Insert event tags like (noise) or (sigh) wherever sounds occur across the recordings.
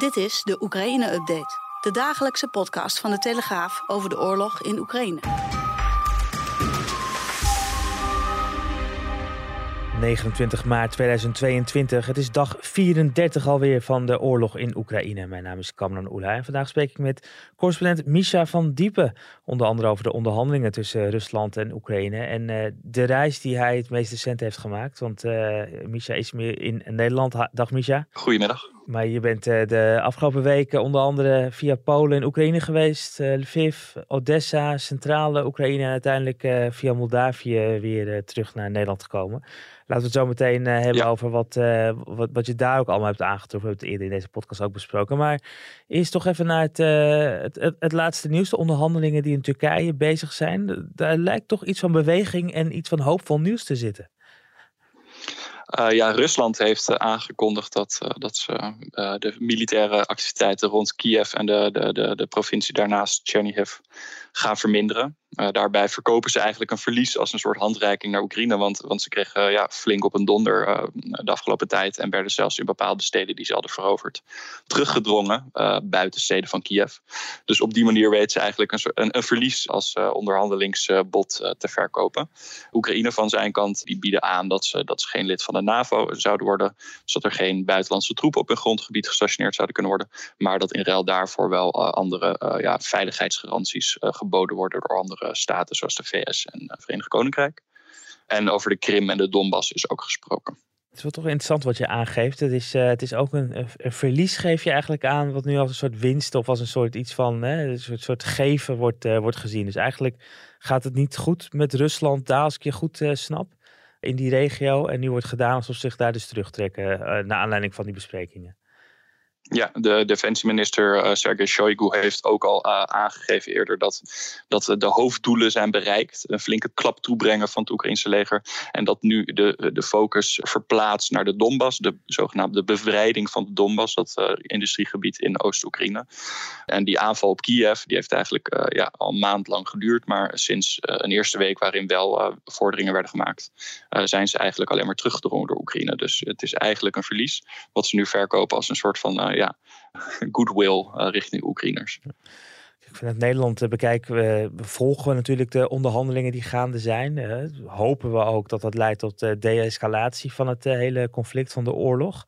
Dit is de Oekraïne-update. De dagelijkse podcast van de Telegraaf over de oorlog in Oekraïne. 29 maart 2022. Het is dag 34 alweer van de oorlog in Oekraïne. Mijn naam is Kamran Oela en vandaag spreek ik met correspondent Misha van Diepen. Onder andere over de onderhandelingen tussen Rusland en Oekraïne. En uh, de reis die hij het meest recent heeft gemaakt. Want uh, Misha is meer in Nederland. Dag Misha. Goedemiddag. Maar je bent uh, de afgelopen weken onder andere via Polen en Oekraïne geweest. Lviv, Odessa, centrale Oekraïne en uiteindelijk via Moldavië weer terug naar Nederland gekomen. Laten we het zo meteen hebben over wat, wat, wat je daar ook allemaal hebt aangetroffen. We hebben het eerder in deze podcast ook besproken. Maar eerst toch even naar het, het, het, het, laatste nieuws. De onderhandelingen die in Turkije bezig zijn. Daar lijkt toch iets van beweging en iets van hoopvol nieuws te zitten. Uh, ja, Rusland heeft uh, aangekondigd dat, uh, dat ze de militaire activiteiten rond Kiev en de, de, de, de provincie daarnaast, Chernihiv, gaan verminderen. Uh, daarbij verkopen ze eigenlijk een verlies als een soort handreiking naar Oekraïne. Want, want ze kregen ja, flink op een donder uh, de afgelopen tijd. En werden zelfs in bepaalde steden die ze hadden veroverd teruggedrongen buiten steden van Kiev. Dus op die manier weten ze eigenlijk een, een, een verlies als onderhandelingsbod te verkopen. Oekraïne van zijn kant die bieden aan dat ze, dat ze geen lid van de NAVO zouden worden. Zodat er geen buitenlandse troepen op hun grondgebied gestationeerd zouden kunnen worden. Maar dat in ruil daarvoor wel andere ja, veiligheidsgaranties geboden worden door andere staten zoals de VS en het Verenigd Koninkrijk. En over de Krim en de Donbass is ook gesproken. Het is wel toch interessant wat je aangeeft. Het is, uh, het is ook een, een, verlies, geef je eigenlijk aan, wat nu als een soort winst of als een soort iets van hè, een soort, soort geven wordt, uh, wordt gezien. Dus eigenlijk gaat het niet goed met Rusland daar, als ik je goed snap, in die regio. En nu wordt gedaan alsof ze zich daar dus terugtrekken, naar aanleiding van die besprekingen. Ja, de defensieminister uh, Sergei Shoigu heeft ook al uh, aangegeven eerder dat, dat de hoofddoelen zijn bereikt. Een flinke klap toebrengen van het Oekraïnse leger. En dat nu de, de focus verplaatst naar de Donbass, de zogenaamde bevrijding van de Donbass, dat uh, industriegebied in Oost-Oekraïne. En die aanval op Kiev die heeft eigenlijk ja, al een maand lang geduurd. Maar sinds een eerste week waarin wel vorderingen werden gemaakt, zijn ze eigenlijk alleen maar teruggedrongen door Oekraïne. Dus het is eigenlijk een verlies wat ze nu verkopen als een soort van ja, goodwill uh, richting Oekraïners. Het Nederland bekijken, we, volgen we natuurlijk de onderhandelingen die gaande zijn. Hopen we ook dat dat leidt tot de de-escalatie van het hele conflict, van de oorlog.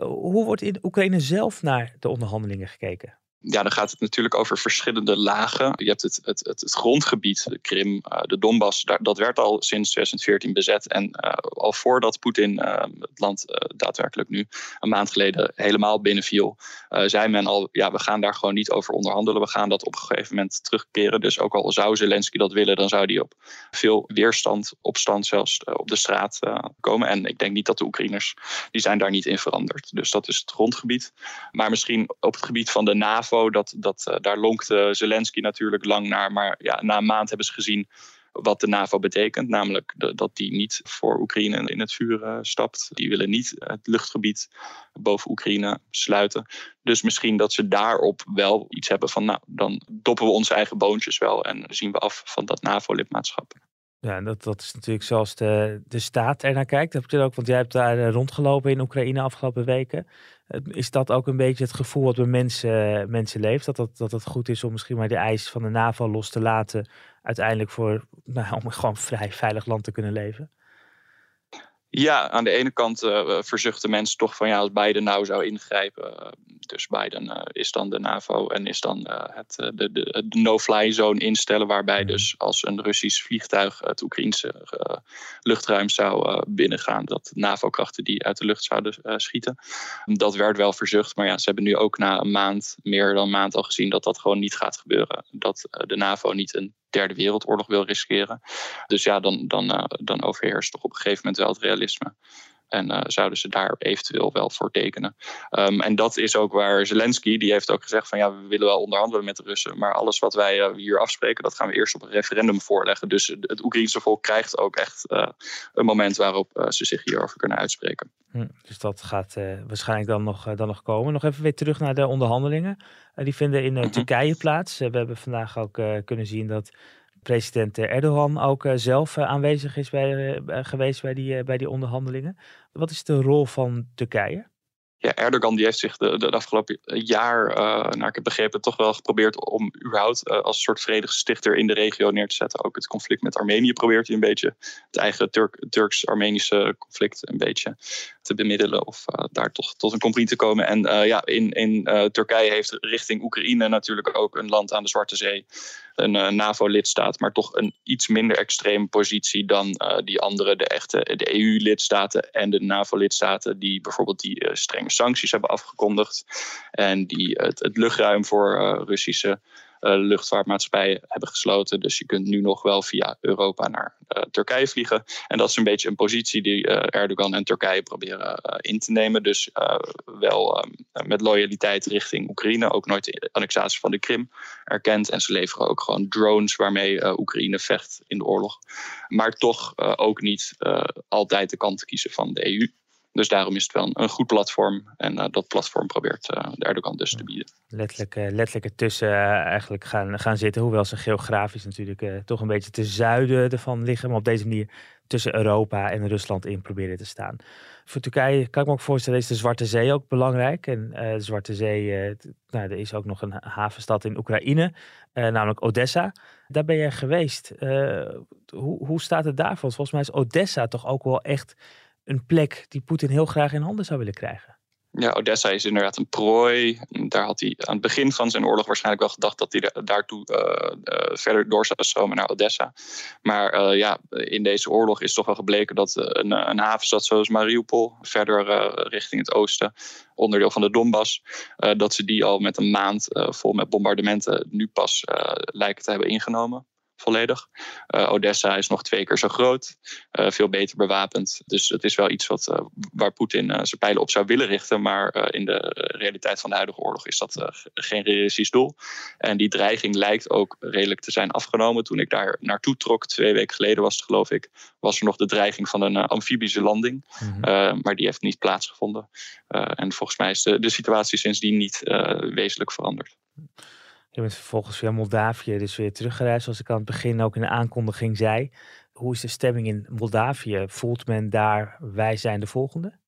hoe wordt in Oekraïne zelf naar de onderhandelingen gekeken? Ja, dan gaat het natuurlijk over verschillende lagen. Je hebt het, het, het, grondgebied, de Krim, uh, de Donbass, daar, dat werd al sinds 2014 bezet. En uh, al voordat Poetin uh, het land daadwerkelijk nu een maand geleden helemaal binnenviel, zei men al, ja, we gaan daar gewoon niet over onderhandelen. We gaan dat op een gegeven moment terugkeren. Dus ook al zou Zelensky dat willen, dan zou die op veel weerstand, opstand zelfs op de straat komen. En ik denk niet dat de Oekraïners, die zijn daar niet in veranderd. Dus dat is het grondgebied. Maar misschien op het gebied van de NAVO dat, uh, daar lonkte Zelensky natuurlijk lang naar. Maar ja, na een maand hebben ze gezien wat de NAVO betekent. Namelijk dat die niet voor Oekraïne in het vuur uh, stapt. Die willen niet het luchtgebied boven Oekraïne sluiten. Dus misschien dat ze daarop wel iets hebben van... nou, dan doppen we onze eigen boontjes wel... en zien we af van dat NAVO-lidmaatschap. Ja, dat, dat is natuurlijk zoals de, de staat er naar kijkt. Heb je ook, want jij hebt daar eh, rondgelopen in Oekraïne afgelopen weken. Is dat ook een beetje het gevoel wat bij mensen, mensen leeft? Dat, dat, dat het goed is om misschien maar de eis van de NAVO los te laten. Uiteindelijk voor, nou, om gewoon vrij veilig land te kunnen leven? Ja, aan de ene kant uh, verzuchten mensen toch van ja, als Biden nou zou ingrijpen. Uh, dus Biden uh, is dan de NAVO en is dan het, de, de, de no-fly zone instellen. Waarbij mhm. dus als een Russisch vliegtuig het Oekraïnse luchtruim zou binnengaan, dat NAVO-krachten die uit de lucht zouden schieten. Dat werd wel verzucht, maar ja, ze hebben nu ook na een maand, meer dan een maand al gezien dat dat gewoon niet gaat gebeuren. Dat de NAVO niet een derde wereldoorlog wil riskeren. Dus ja, dan, dan, uh, dan overheerst toch op een gegeven moment wel het realisme. En uh, zouden ze daar eventueel wel voor tekenen. Um, en dat is ook waar Zelensky, die heeft ook gezegd van ja, we willen wel onderhandelen met de Russen. Maar alles wat wij uh, hier afspreken, dat gaan we eerst op een referendum voorleggen. Dus het Oekraïnse volk krijgt ook echt uh, een moment waarop ze zich hierover kunnen uitspreken. Hm, dus dat gaat waarschijnlijk dan nog, dan nog komen. Nog even weer terug naar de onderhandelingen. die vinden in mm (clears throat) Turkije plaats. we hebben vandaag ook kunnen zien dat president Erdogan ook eh, zelf eh, aanwezig is bij, eh, geweest bij die, bij die onderhandelingen. Wat is de rol van Turkije? ja, Erdogan die heeft zich de, afgelopen jaar, naar ik heb begrepen, toch wel geprobeerd om überhaupt als soort vredestichter in de regio neer te zetten. Ook het conflict met Armenië probeert hij een beetje, het eigen Turk, Turks-Armenische conflict een beetje te bemiddelen of daar toch tot een compromis te komen. En ja, in, in Turkije heeft richting Oekraïne natuurlijk ook een land aan de Zwarte Zee, een NAVO-lidstaat, maar toch een iets minder extreme positie dan die andere, de echte de EU-lidstaten en de NAVO-lidstaten, die bijvoorbeeld die strenge sancties hebben afgekondigd. En die het, het luchtruim voor Russische luchtvaartmaatschappijen hebben gesloten. Dus je kunt nu nog wel via Europa naar uh, Turkije vliegen. En dat is een beetje een positie die Erdogan en Turkije proberen in te nemen. Dus wel um, met loyaliteit richting Oekraïne. Ook nooit de annexatie van de Krim erkend. En ze leveren ook gewoon drones waarmee Oekraïne vecht in de oorlog. Maar toch ook niet altijd de kant kiezen van de EU. Dus daarom is het wel een, goed platform. En uh, dat platform probeert uh, de Erdogan dus te bieden. Letterlijk, uh, letterlijk ertussen eigenlijk gaan, gaan zitten. Hoewel ze geografisch natuurlijk toch een beetje te zuiden ervan liggen. Maar op deze manier tussen Europa en Rusland in proberen te staan. Voor Turkije kan ik me ook voorstellen is de Zwarte Zee ook belangrijk. En de Zwarte Zee, nou, er is ook nog een havenstad in Oekraïne, namelijk Odessa. Daar ben jij geweest. hoe, hoe staat het daarvoor? Volgens mij is Odessa toch ook wel echt een plek die Poetin heel graag in handen zou willen krijgen. Ja, Odessa is inderdaad een prooi. Daar had hij aan het begin van zijn oorlog waarschijnlijk wel gedacht dat hij daartoe uh, uh, verder door zou stromen naar Odessa. Maar uh, ja, in deze oorlog is toch wel gebleken dat een, een havenstad zoals Mariupol, verder richting het oosten, onderdeel van de Donbass, dat ze die al met een maand vol met bombardementen nu pas lijken te hebben ingenomen volledig. Uh, Odessa is nog twee keer zo groot, uh, veel beter bewapend. Dus het is wel iets wat, uh, waar Poetin zijn pijlen op zou willen richten. Maar in de realiteit van de huidige oorlog is dat geen realistisch doel. En die dreiging lijkt ook redelijk te zijn afgenomen. Toen ik daar naartoe trok, twee weken geleden was het geloof ik, was er nog de dreiging van een amfibische landing. Mhm. maar die heeft niet plaatsgevonden. en volgens mij is de, de situatie sindsdien niet wezenlijk veranderd. Je bent vervolgens via Moldavië dus weer teruggereisd, zoals ik aan het begin ook in de aankondiging zei. Hoe is de stemming in Moldavië? Voelt men daar, wij zijn de volgende?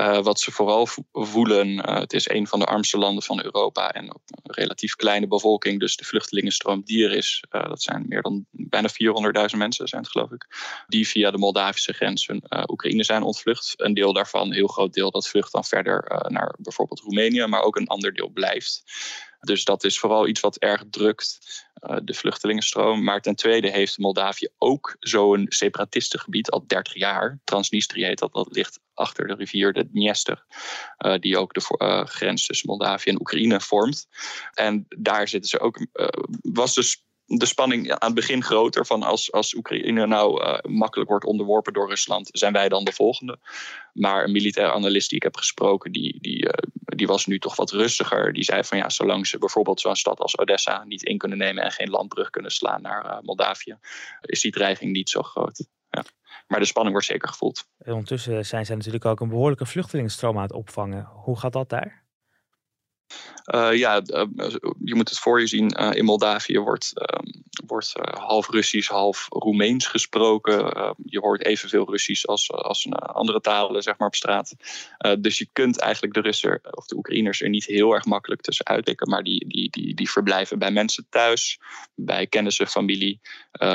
Uh, wat ze vooral voelen, uh, het is een van de armste landen van Europa en een relatief kleine bevolking. Dus de vluchtelingenstroom die er is, uh, dat zijn meer dan bijna 400.000 mensen zijn het geloof ik. Die via de Moldavische grens hun Oekraïne zijn ontvlucht. Een deel daarvan, een heel groot deel, dat vlucht dan verder naar bijvoorbeeld Roemenië. Maar ook een ander deel blijft. Dus dat is vooral iets wat erg drukt, de vluchtelingenstroom. Maar ten tweede heeft Moldavië ook zo'n separatistengebied al 30 jaar. Transnistrië heet dat, dat ligt achter de rivier de Dniester, uh, die ook de uh, grens tussen Moldavië en Oekraïne vormt. En daar zitten ze ook, was dus de spanning aan het begin groter. Van als, als Oekraïne nou uh, makkelijk wordt onderworpen door Rusland, zijn wij dan de volgende. Maar een militair analist die ik heb gesproken, die, die, uh, die was nu toch wat rustiger. Die zei van ja, zolang ze bijvoorbeeld zo'n stad als Odessa niet in kunnen nemen en geen landbrug kunnen slaan naar uh, Moldavië, is die dreiging niet zo groot. Ja. Maar de spanning wordt zeker gevoeld. En ondertussen zijn zij natuurlijk ook een behoorlijke vluchtelingenstroom aan het opvangen. Hoe gaat dat daar? Uh, ja, uh, je moet het voor je zien. Uh, in Moldavië wordt, wordt half Russisch, half Roemeens gesproken. je hoort evenveel Russisch als, als andere talen zeg maar, op straat. dus je kunt eigenlijk de Russen of de Oekraïners er niet heel erg makkelijk tussen uitpikken. Maar die, die, die, die verblijven bij mensen thuis, bij kennissen, familie,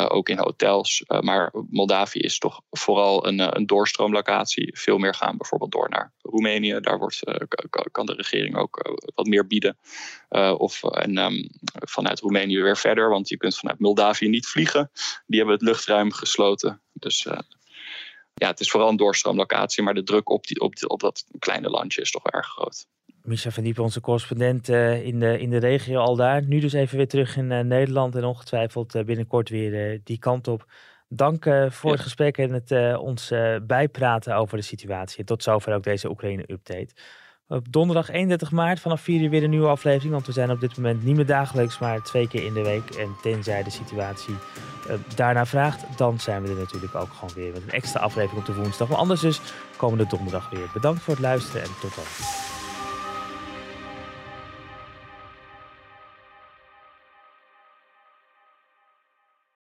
ook in hotels. maar Moldavië is toch vooral een, een doorstroomlocatie. Veel meer gaan bijvoorbeeld door naar Roemenië. Daar wordt, kan de regering ook wat meer bieden. Of en, um, vanuit Roemenië weer verder, want je kunt vanuit Moldavië niet vliegen. Die hebben het luchtruim gesloten. Dus uh, ja, het is vooral een doorstroomlocatie, maar de druk op, die, op, die, op dat kleine landje is toch erg groot. Micha van Diepen, onze correspondent uh, in, de, in de regio al daar. Nu dus even weer terug in Nederland en ongetwijfeld binnenkort weer die kant op. Dank voor het gesprek en het ons bijpraten over de situatie. Tot zover ook deze Oekraïne-update. Op donderdag 31 maart vanaf 4 uur weer een nieuwe aflevering. Want we zijn op dit moment niet meer dagelijks, maar twee keer in de week. En tenzij de situatie uh, daarna vraagt, dan zijn we er natuurlijk ook gewoon weer met een extra aflevering op de woensdag. Maar anders dus komende donderdag weer. Bedankt voor het luisteren en tot dan.